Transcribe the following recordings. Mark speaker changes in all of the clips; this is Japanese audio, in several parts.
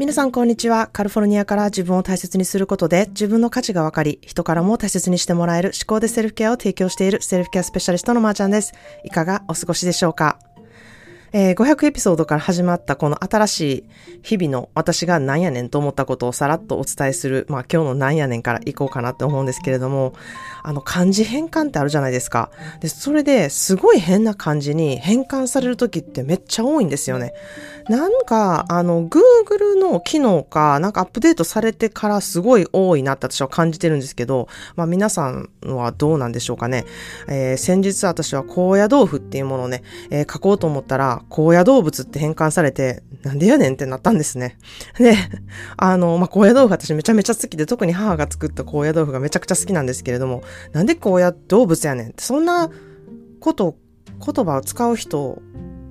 Speaker 1: 皆さんこんにちは。カリフォルニアから自分を大切にすることで自分の価値が分かり、人からも大切にしてもらえる思考でセルフケアを提供しているセルフケアスペシャリストのまーちゃんです。いかがお過ごしでしょうか？えー、500エピソードから始まったこの新しい日々の私が何やねんと思ったことをさらっとお伝えする、まあ今日の何やねんから行こうかなって思うんですけれども、あの漢字変換ってあるじゃないですか。で、それですごい変な漢字に変換される時ってめっちゃ多いんですよね。なんか、あの、Google の機能か、なんかアップデートされてからすごい多いなって私は感じてるんですけど、まあ皆さんはどうなんでしょうかね。えー、先日私は高野豆腐っていうものをね、えー、書こうと思ったら、高野動物って変換されて、なんでやねんってなったんですね。で、あの、まあ、高野豆腐私めちゃめちゃ好きで、特に母が作った高野豆腐がめちゃくちゃ好きなんですけれども、なんで高野動物やねんって、そんなこと、言葉を使う人、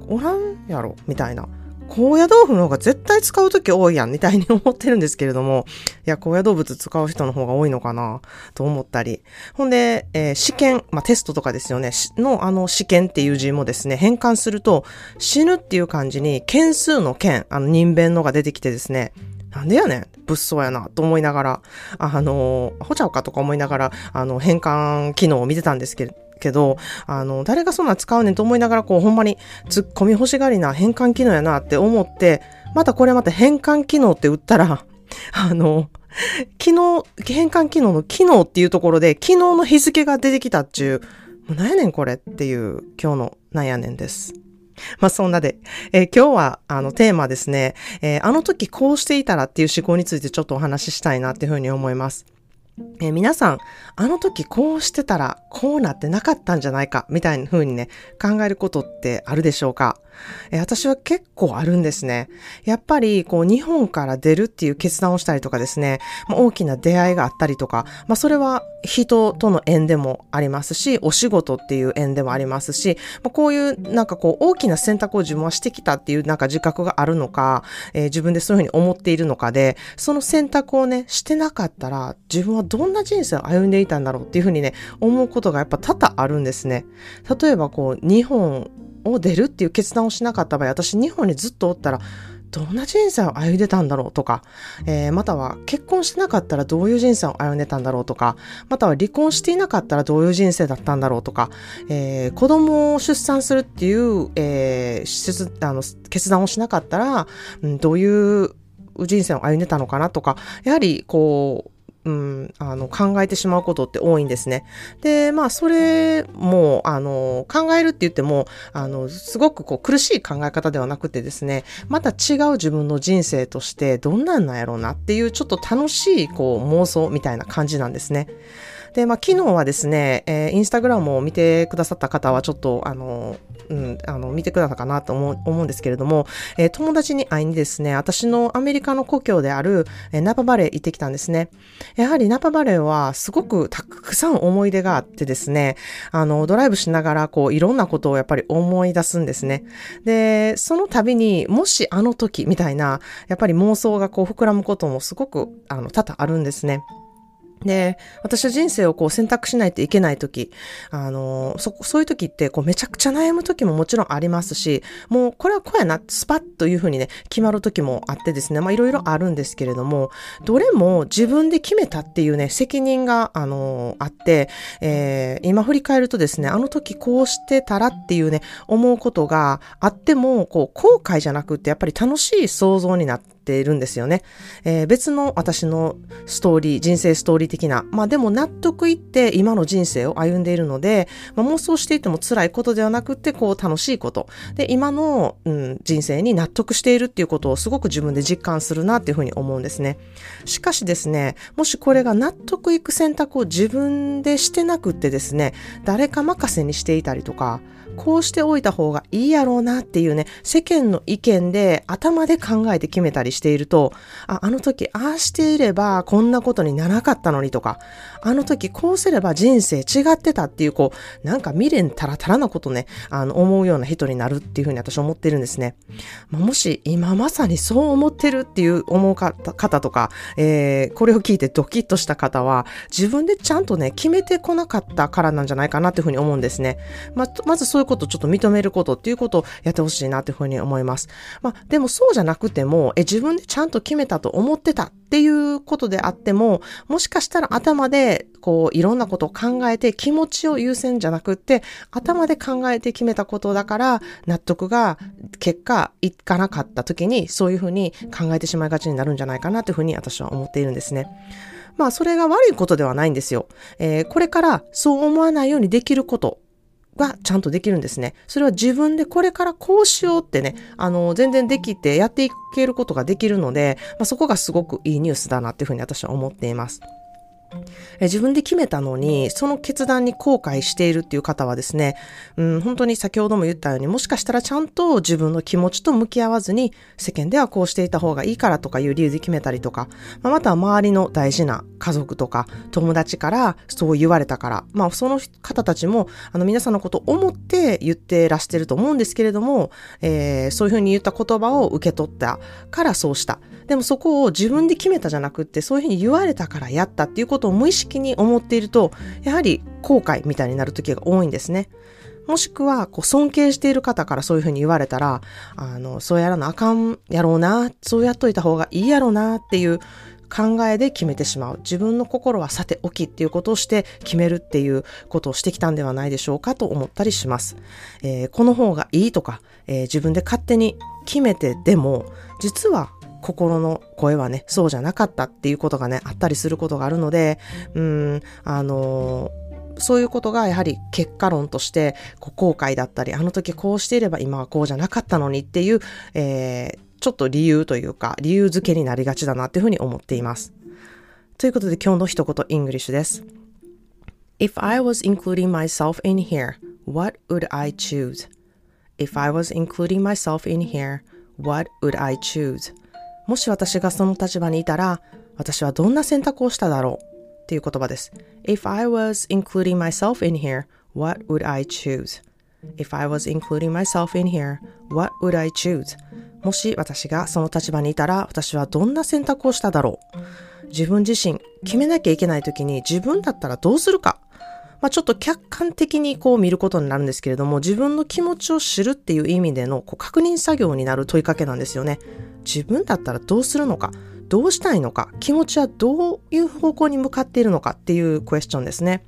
Speaker 1: おらんやろみたいな。高野豆腐の方が絶対使うとき多いやん、みたいに思ってるんですけれども、いや、高野動物使う人の方が多いのかな、と思ったり。ほんで、えー、試験、まあ、テストとかですよね、のあの試験っていう字もですね、変換すると、死ぬっていう漢字に、件数の件、あの人弁のが出てきてですね、なんでやねん物騒やな、と思いながら、あの、ほちゃうかとか思いながら、あの、変換機能を見てたんですけど、けど、あの、誰がそんな使うねんと思いながら、こう、ほんまに突っ込み欲しがりな変換機能やなって思って、またこれまた変換機能って打ったら、あの、昨日、変換機能の機能っていうところで、昨日の日付が出てきたっちゅう、もう何やねんこれっていう今日のなんやねんです。まあそんなで、えー、今日はあのテーマですね、えー、あの時こうしていたらっていう思考についてちょっとお話ししたいなっていうふうに思います。え、皆さん、あの時こうしてたらこうなってなかったんじゃないかみたいな風にね、考えることってあるでしょうかえ、私は結構あるんですね。やっぱり、こう、日本から出るっていう決断をしたりとかですね、まあ、大きな出会いがあったりとか、まあ、それは人との縁でもありますし、お仕事っていう縁でもありますし、まあ、こういうなんかこう大きな選択を自分はしてきたっていうなんか自覚があるのか、えー、自分でそういうふうに思っているのかで、その選択をね、してなかったら自分はどんんな人生を歩んでいたんだろうっていうふうにね、思うことがやっぱ多々あるんですね。例えばこう、日本を出るっていう決断をしなかった場合、私日本にずっとおったら、どんな人生を歩んでたんだろうとか、えー、または結婚してなかったらどういう人生を歩んでたんだろうとか、または離婚していなかったらどういう人生だったんだろうとか、えー、子供を出産するっていう、えー、あの決断をしなかったら、うん、どういう人生を歩んでたのかなとか、やはりこう、うん、あの、考えてしまうことって多いんですね。で、まあ、それも、あの、考えるって言っても、あの、すごくこう、苦しい考え方ではなくてですね、また違う自分の人生として、どんなんなんやろうなっていう、ちょっと楽しい、こう、妄想みたいな感じなんですね。で、まあ、昨日はですね、えー、インスタグラムを見てくださった方は、ちょっと、あの、うん、あの、見てくださったかなと思うんですけれども、えー、友達に会いにですね、私のアメリカの故郷である、えー、ナパバレー行ってきたんですね。やはりナパバレーはすごくたくさん思い出があってですね、あの、ドライブしながら、こう、いろんなことをやっぱり思い出すんですね。で、その度に、もしあの時みたいな、やっぱり妄想がこう膨らむこともすごく、あの、多々あるんですね。で、私は人生をこう選択しないといけないとき、あの、そ、そういうときってこうめちゃくちゃ悩むときももちろんありますし、もうこれはこうやな、スパッというふうにね、決まるときもあってですね、まあいろいろあるんですけれども、どれも自分で決めたっていうね、責任が、あの、あって、えー、今振り返るとですね、あの時こうしてたらっていうね、思うことがあっても、こう、後悔じゃなくってやっぱり楽しい想像になって、ているんですよね。えー、別の私のストーリー、人生ストーリー的な。まあでも納得いって今の人生を歩んでいるので、まあ、妄想していても辛いことではなくて、こう楽しいこと。で、今の、うん、人生に納得しているっていうことをすごく自分で実感するなっていうふうに思うんですね。しかしですね、もしこれが納得いく選択を自分でしてなくってですね、誰か任せにしていたりとか、こうしておいた方がいいやろうなっていうね、世間の意見で頭で考えて決めたりしていると、あ、あの時ああしていればこんなことにならなかったのにとか、あの時こうすれば人生違ってたっていう、こう、なんか未練たらたらなことね、あの、思うような人になるっていうふうに私思ってるんですね。まあ、もし今まさにそう思ってるっていう思う方とか、えー、これを聞いてドキッとした方は、自分でちゃんとね、決めてこなかったからなんじゃないかなっていうふうに思うんですね。ま、まずそういうことちょっと認めることっていうことをやってほしいなっていうふうに思います。まあ、でもそうじゃなくても、え、自分でちゃんと決めたと思ってたっていうことであっても、もしかしたら頭でこういろんなことを考えて気持ちを優先じゃなくって、頭で考えて決めたことだから納得が結果いかなかった時にそういうふうに考えてしまいがちになるんじゃないかなというふうに私は思っているんですね。まあそれが悪いことではないんですよ。えー、これからそう思わないようにできることがちゃんとできるんですね。それは自分でこれからこうしようってね、あの、全然できてやっていけることができるので、まあ、そこがすごくいいニュースだなっていうふうに私は思っています。え自分で決めたのに、その決断に後悔しているっていう方はですね、うん、本当に先ほども言ったように、もしかしたらちゃんと自分の気持ちと向き合わずに、世間ではこうしていた方がいいからとかいう理由で決めたりとか、まあ、または周りの大事な家族とか友達からそう言われたから、まあその方たちも、あの皆さんのことを思って言ってらしてると思うんですけれども、えー、そういうふうに言った言葉を受け取ったからそうした。でもそこを自分で決めたじゃなくって、そういうふうに言われたからやったっていうことを無意識に思っていると、やはり後悔みたいになる時が多いんですね。もしくは、こう、尊敬している方からそういうふうに言われたら、あの、そうやらなあかんやろうな、そうやっといた方がいいやろうなっていう考えで決めてしまう。自分の心はさておきっていうことをして決めるっていうことをしてきたんではないでしょうかと思ったりします。えー、この方がいいとか、えー、自分で勝手に決めてでも、実は心の声はね、そうじゃなかったっていうことがね、あったりすることがあるので、うん、あのー、そういうことがやはり結果論としてこう後悔だったり、あの時こうしていれば今はこうじゃなかったのにっていう、えー、ちょっと理由というか、理由付けになりがちだなっていうふうに思っています。ということで今日の一言 English です。If I was including myself in here, what would I choose? If I was including myself in here, what would I choose? もし私がその立場にいたら、私はどんな選択をしただろうっていう言葉です。If I was including myself in here, what would I choose? If I was including myself in here, what would I choose? もし私がその立場にいたら、私はどんな選択をしただろう自分自身、決めなきゃいけない時に自分だったらどうするかまあ、ちょっと客観的にこう見ることになるんですけれども、自分の気持ちを知るっていう意味でのこう確認作業になる問いかけなんですよね。自分だったらどうするのか、どうしたいのか、気持ちはどういう方向に向かっているのかっていうクエスチョンですね。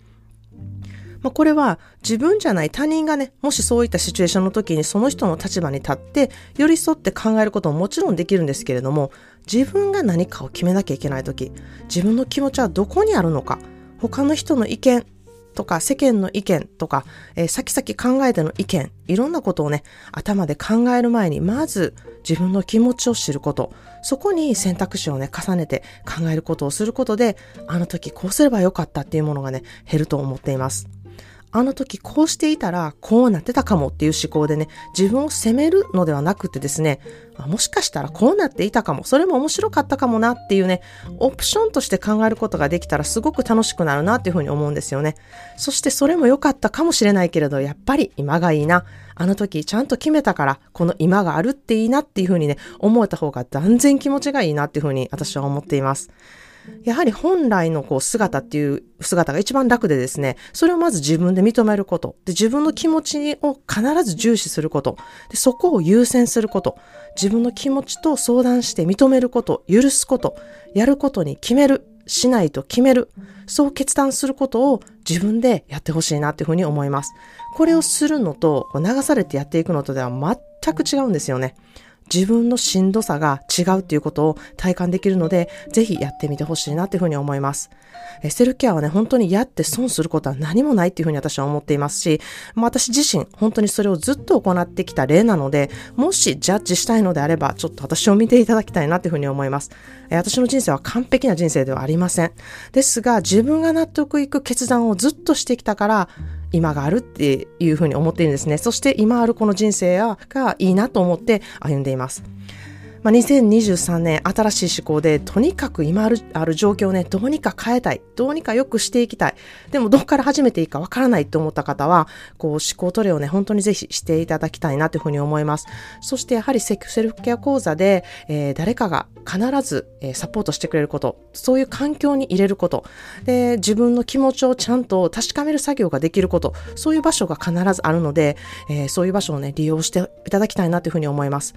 Speaker 1: まあ、これは自分じゃない他人がね、もしそういったシチュエーションの時にその人の立場に立って寄り添って考えることももちろんできるんですけれども、自分が何かを決めなきゃいけない時、自分の気持ちはどこにあるのか、他の人の意見、とか世間の意見とか、えー、先々考えての意見、いろんなことをね、頭で考える前に、まず自分の気持ちを知ること、そこに選択肢をね、重ねて考えることをすることで、あの時こうすればよかったっていうものがね、減ると思っています。あの時こうしていたらこうなってたかもっていう思考でね、自分を責めるのではなくてですね、もしかしたらこうなっていたかも、それも面白かったかもなっていうね、オプションとして考えることができたらすごく楽しくなるなっていうふうに思うんですよね。そしてそれも良かったかもしれないけれど、やっぱり今がいいな。あの時ちゃんと決めたから、この今があるっていいなっていうふうにね、思えた方が断然気持ちがいいなっていうふうに私は思っています。やはり本来のこう姿っていう姿が一番楽でですね、それをまず自分で認めること。で、自分の気持ちを必ず重視すること。で、そこを優先すること。自分の気持ちと相談して認めること、許すこと、やることに決める、しないと決める。そう決断することを自分でやってほしいなっていうふうに思います。これをするのと、流されてやっていくのとでは全く違うんですよね。自分のしんどさが違うっていうことを体感できるので、ぜひやってみてほしいなっていうふうに思います。セルケアはね、本当にやって損することは何もないっていうふうに私は思っていますし、私自身、本当にそれをずっと行ってきた例なので、もしジャッジしたいのであれば、ちょっと私を見ていただきたいなっていうふうに思います。私の人生は完璧な人生ではありません。ですが、自分が納得いく決断をずっとしてきたから、今があるっていうふうに思っているんですね。そして今あるこの人生がいいなと思って歩んでいます。まあ、2023年新しい思考でとにかく今あるある状況をねどうにか変えたい。どうにか良くしていきたい。でもどこから始めていいかわからないと思った方はこう思考トレをね本当にぜひしていただきたいなというふうに思います。そしてやはりセルフケア講座で、えー、誰かが必ず、えー、サポートしてくれること。そういう環境に入れること。で自分の気持ちをちゃんと確かめる作業ができること。そういう場所が必ずあるので、えー、そういう場所をね利用していただきたいなというふうに思います。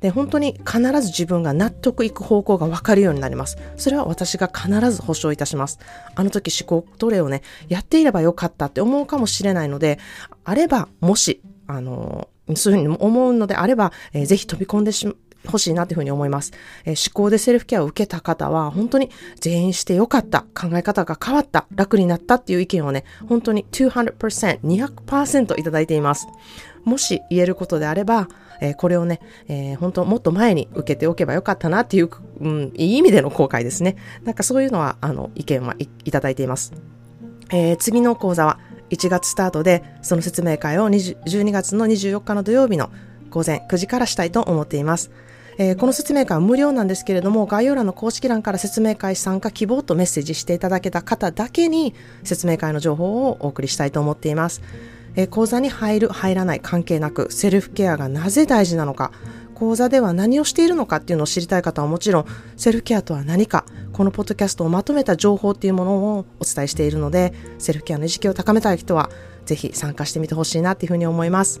Speaker 1: で、本当に必ず自分が納得いく方向がわかるようになります。それは私が必ず保証いたします。あの時思考トレをね、やっていればよかったって思うかもしれないので、あれば、もし、あの、そういうふうに思うのであれば、えー、ぜひ飛び込んでし欲しいなというふうに思います、えー、思考でセルフケアを受けた方は、本当に全員してよかった、考え方が変わった、楽になったっていう意見をね、本当に200%、200%いただいています。もし言えることであれば、えー、これをね、えー、本当もっと前に受けておけばよかったなっていう、うん、いい意味での後悔ですね。なんかそういうのは、あの、意見はいいただいています。えー、次の講座は1月スタートで、その説明会を12月の24日の土曜日の午前9時からしたいと思っています。えー、この説明会は無料なんですけれども、概要欄の公式欄から説明会参加希望とメッセージしていただけた方だけに説明会の情報をお送りしたいと思っています。えー、講座に入る、入らない関係なく、セルフケアがなぜ大事なのか、講座では何をしているのかっていうのを知りたい方はもちろん、セルフケアとは何か、このポッドキャストをまとめた情報っていうものをお伝えしているので、セルフケアの意識を高めたい人は、ぜひ参加してみてほしいなっていうふうに思います。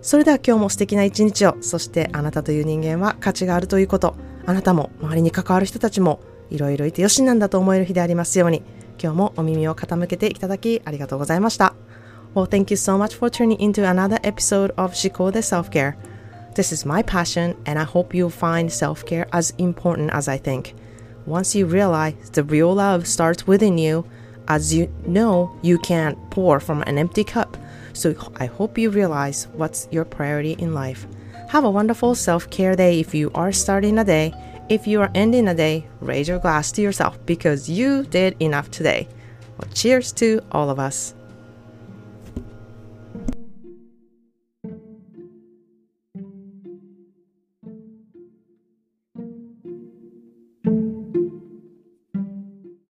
Speaker 1: それでは今日も素敵な一日を、そしてあなたという人間は価値があるということ、あなたも周りに関わる人たちもいろいろいてよしなんだと思える日でありますように、今日もお耳を傾けていただきありがとうございました。Well, thank you so much for tuning into another episode of Shikode Self-Care. This is my passion, and I hope you'll find self care as important as I think. Once you realize the real love starts within you, as you know, you can't pour from an empty cup. So I hope you realize what's your priority in life. Have a wonderful self care day if you are starting a day. If you are ending a day, raise your glass to yourself because you did enough today. Well, cheers to all of us.